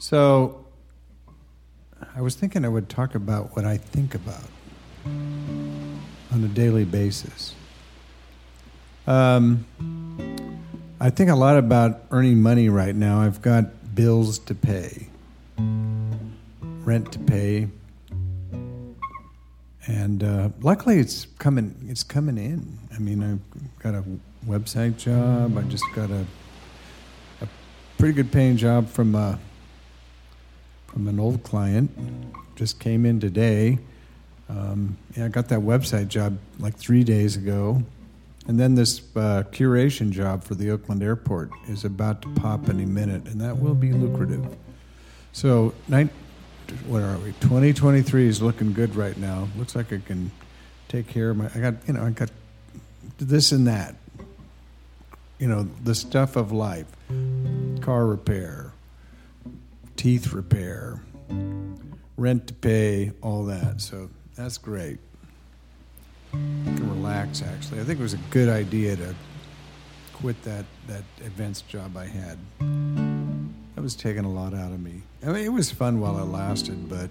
So, I was thinking I would talk about what I think about on a daily basis. Um, I think a lot about earning money right now. I've got bills to pay, rent to pay, and uh, luckily it's coming. It's coming in. I mean, I've got a website job. I just got a a pretty good paying job from uh, from an old client. Just came in today. Um, I got that website job like three days ago. And then this uh, curation job for the Oakland airport is about to pop any minute, and that will be lucrative. So, nine, what are we? 2023 is looking good right now. Looks like I can take care of my. I got, you know, I got this and that. You know, the stuff of life car repair, teeth repair, rent to pay, all that. So, that's great. I can relax, actually. I think it was a good idea to quit that, that events job I had. That was taking a lot out of me. I mean, it was fun while it lasted, but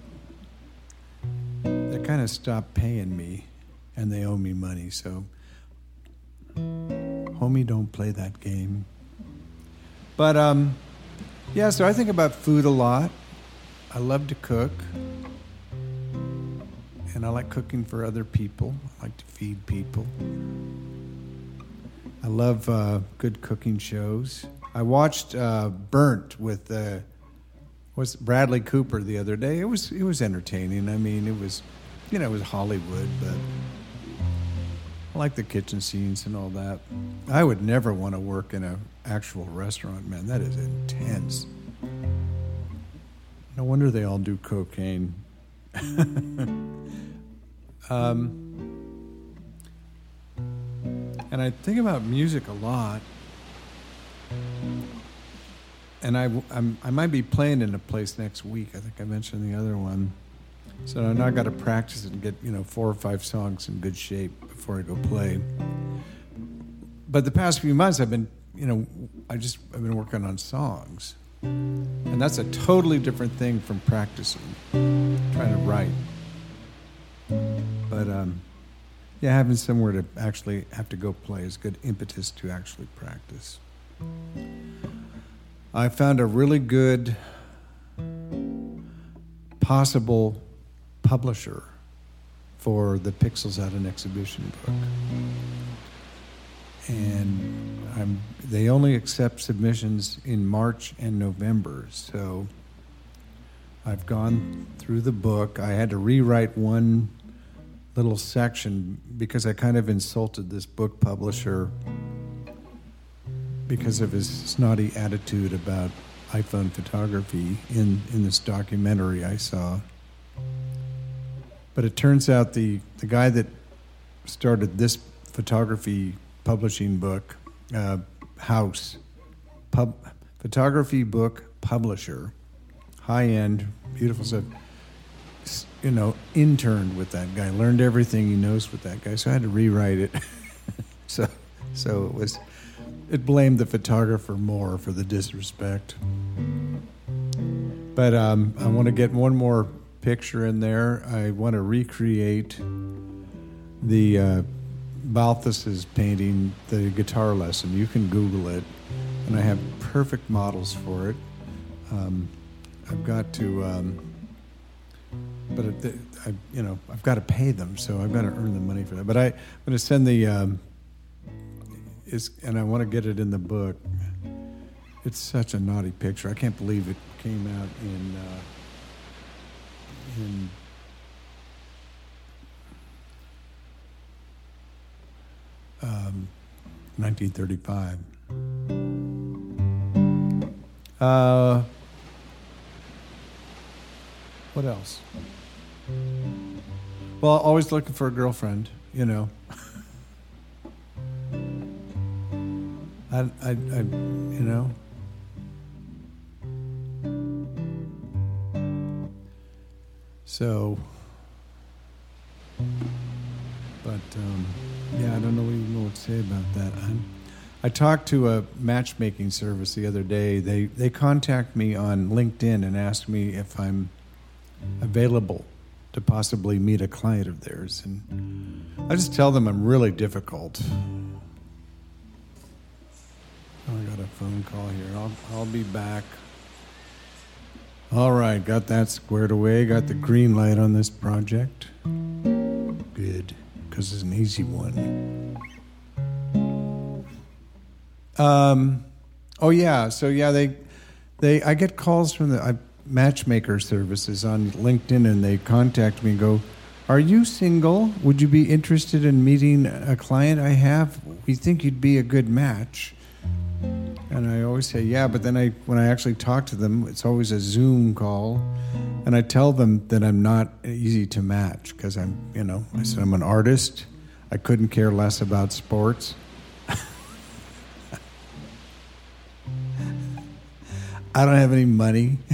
they kind of stopped paying me, and they owe me money. So, homie, don't play that game. But um, yeah, so I think about food a lot. I love to cook and I like cooking for other people. I like to feed people. I love uh, good cooking shows. I watched uh, Burnt with uh, was Bradley Cooper the other day. It was it was entertaining. I mean, it was you know it was Hollywood, but I like the kitchen scenes and all that. I would never want to work in an actual restaurant, man. That is intense. No wonder they all do cocaine. um, and I think about music a lot. And I, I'm, I might be playing in a place next week. I think I mentioned the other one. So now I got to practice and get you know four or five songs in good shape before I go play. But the past few months, I've been you know I just I've been working on songs, and that's a totally different thing from practicing, trying to write. But um, yeah, having somewhere to actually have to go play is good impetus to actually practice. I found a really good possible publisher for the Pixels Out an Exhibition book. And I'm, they only accept submissions in March and November. So I've gone through the book. I had to rewrite one little section because I kind of insulted this book publisher because of his snotty attitude about iPhone photography in, in this documentary I saw. But it turns out the, the guy that started this photography publishing book, uh, House, pub, photography book publisher, high end, beautiful stuff, you know, interned with that guy, learned everything he knows with that guy. So I had to rewrite it. so, so it was it blamed the photographer more for the disrespect. But um, I want to get one more picture in there. I want to recreate the uh, Balthus's painting, the guitar lesson. You can Google it, and I have perfect models for it. Um, I've got to, um, but it, I, you know, I've got to pay them, so I've got to earn the money for that. But I, I'm going to send the. Um, is, and I want to get it in the book. It's such a naughty picture. I can't believe it came out in uh, in um, 1935. Uh, what else? Well, always looking for a girlfriend, you know. I, I, I, you know. So, but um, yeah, I don't know even what to say about that. I'm, I talked to a matchmaking service the other day. They they contact me on LinkedIn and ask me if I'm available to possibly meet a client of theirs, and I just tell them I'm really difficult. Oh, I got a phone call here. I'll I'll be back. All right, got that squared away. Got the green light on this project. Good, because it's an easy one. Um, oh yeah, so yeah, they, they, I get calls from the matchmaker services on LinkedIn, and they contact me and go, "Are you single? Would you be interested in meeting a client I have? We think you'd be a good match." And I always say, "Yeah," but then I, when I actually talk to them, it's always a Zoom call, and I tell them that I'm not easy to match because I'm, you know, I said I'm an artist. I couldn't care less about sports. I don't have any money.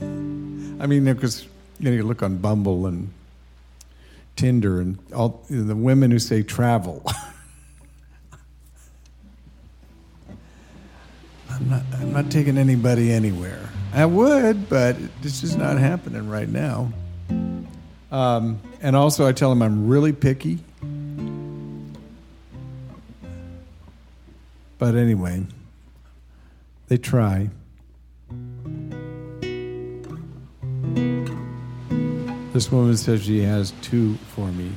I mean, because you know, you look on Bumble and Tinder and all you know, the women who say travel. I'm not. I'm not taking anybody anywhere. I would, but this is not happening right now. Um, and also, I tell them I'm really picky. But anyway. They try. This woman says she has two for me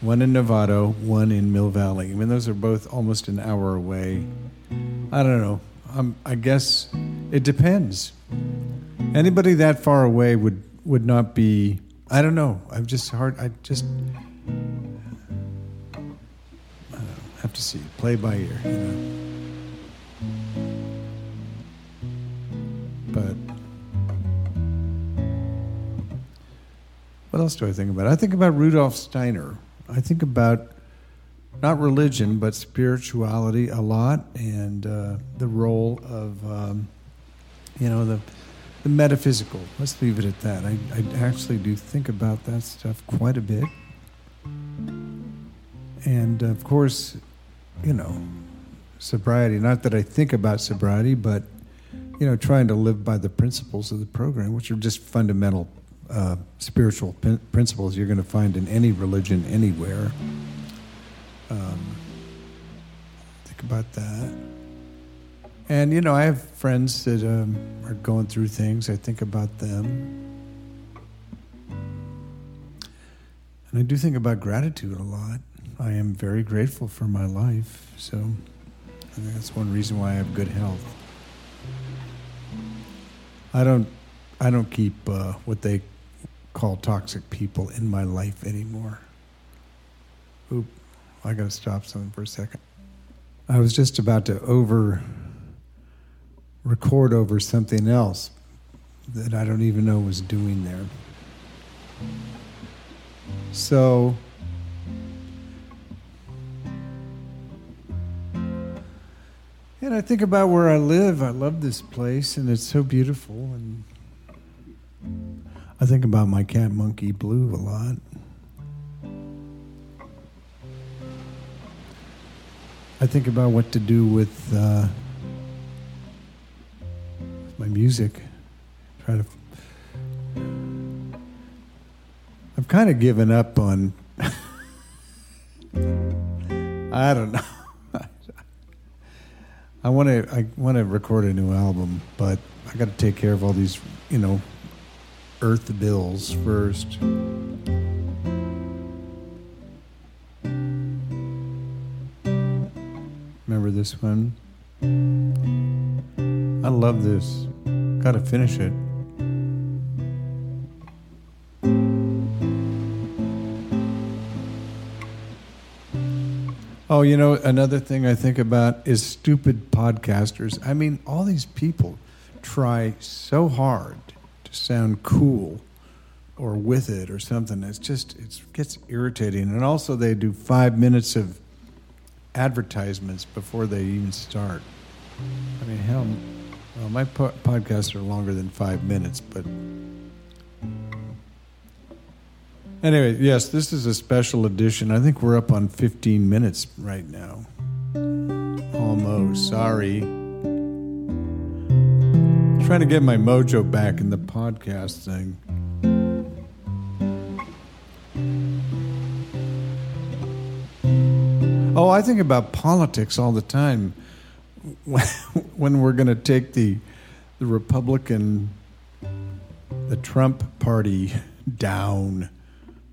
one in Novato, one in Mill Valley. I mean, those are both almost an hour away. I don't know. Um, I guess it depends. Anybody that far away would, would not be. I don't know. I'm just hard. I just. I have to see. Play by ear, you know. but what else do I think about? I think about Rudolf Steiner. I think about not religion, but spirituality a lot, and uh, the role of um, you know the the metaphysical. Let's leave it at that. I, I actually do think about that stuff quite a bit, and of course, you know, sobriety. Not that I think about sobriety, but you know, trying to live by the principles of the program, which are just fundamental uh, spiritual principles you're going to find in any religion anywhere. Um, think about that. And, you know, I have friends that um, are going through things. I think about them. And I do think about gratitude a lot. I am very grateful for my life. So I think that's one reason why I have good health. I don't I don't keep uh, what they call toxic people in my life anymore. Oop, I got to stop something for a second. I was just about to over record over something else that I don't even know was doing there. So And I think about where I live. I love this place, and it's so beautiful. And I think about my cat, Monkey Blue, a lot. I think about what to do with uh, my music. Try to. I've kind of given up on. I don't know. I want to I want to record a new album, but I got to take care of all these, you know, earth bills first. This one? I love this. Got to finish it. Oh, you know, another thing I think about is stupid podcasters. I mean, all these people try so hard to sound cool or with it or something. It's just it gets irritating. And also, they do five minutes of advertisements before they even start. I mean, hell, well, my po- podcasts are longer than five minutes, but Anyway, yes, this is a special edition. I think we're up on 15 minutes right now. Almost. Sorry. Trying to get my mojo back in the podcast thing. Oh, I think about politics all the time. When we're going to take the the Republican, the Trump party down.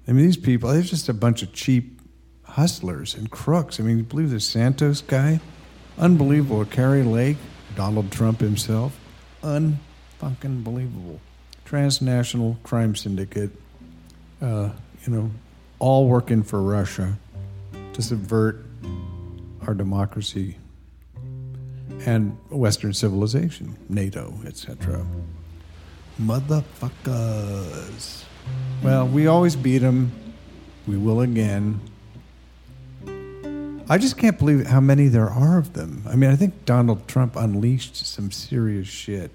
I mean, these people, they're just a bunch of cheap hustlers and crooks. I mean, you believe the Santos guy? Unbelievable. Kari Lake, Donald Trump himself. Unfucking believable. Transnational crime syndicate, uh, you know, all working for Russia to subvert our democracy and Western civilization, NATO, etc. Motherfuckers. Well, we always beat them. We will again. I just can't believe how many there are of them. I mean, I think Donald Trump unleashed some serious shit,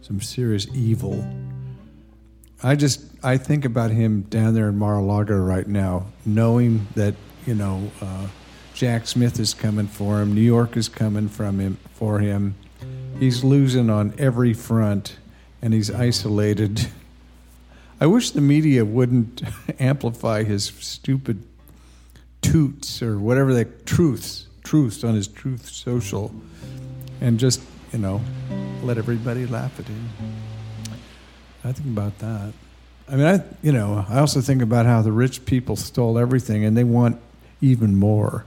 some serious evil. I just I think about him down there in Mar-a-Lago right now, knowing that you know uh, Jack Smith is coming for him, New York is coming from him for him. He's losing on every front, and he's isolated. I wish the media wouldn't amplify his stupid toots or whatever the truths, truths on his truth social, and just you know let everybody laugh at him. I think about that. I mean, I you know I also think about how the rich people stole everything and they want even more.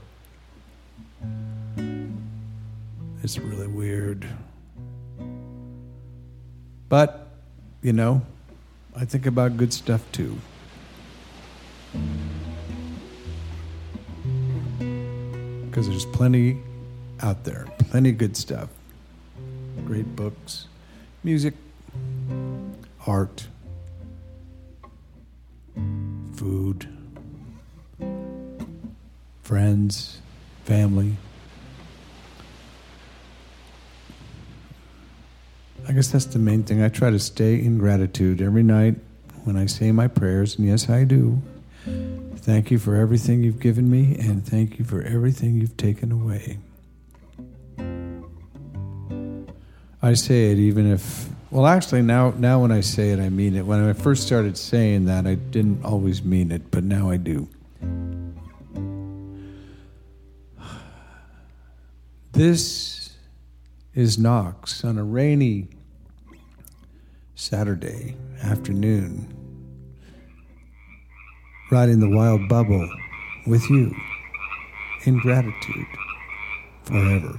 It's really weird. But, you know, I think about good stuff too. Because there's plenty out there, plenty good stuff. Great books, music, art, food, friends, family. Guess that's the main thing. I try to stay in gratitude every night when I say my prayers, and yes, I do. Thank you for everything you've given me, and thank you for everything you've taken away. I say it even if, well, actually, now, now when I say it, I mean it. When I first started saying that, I didn't always mean it, but now I do. This is Knox on a rainy Saturday afternoon, riding the wild bubble with you in gratitude forever.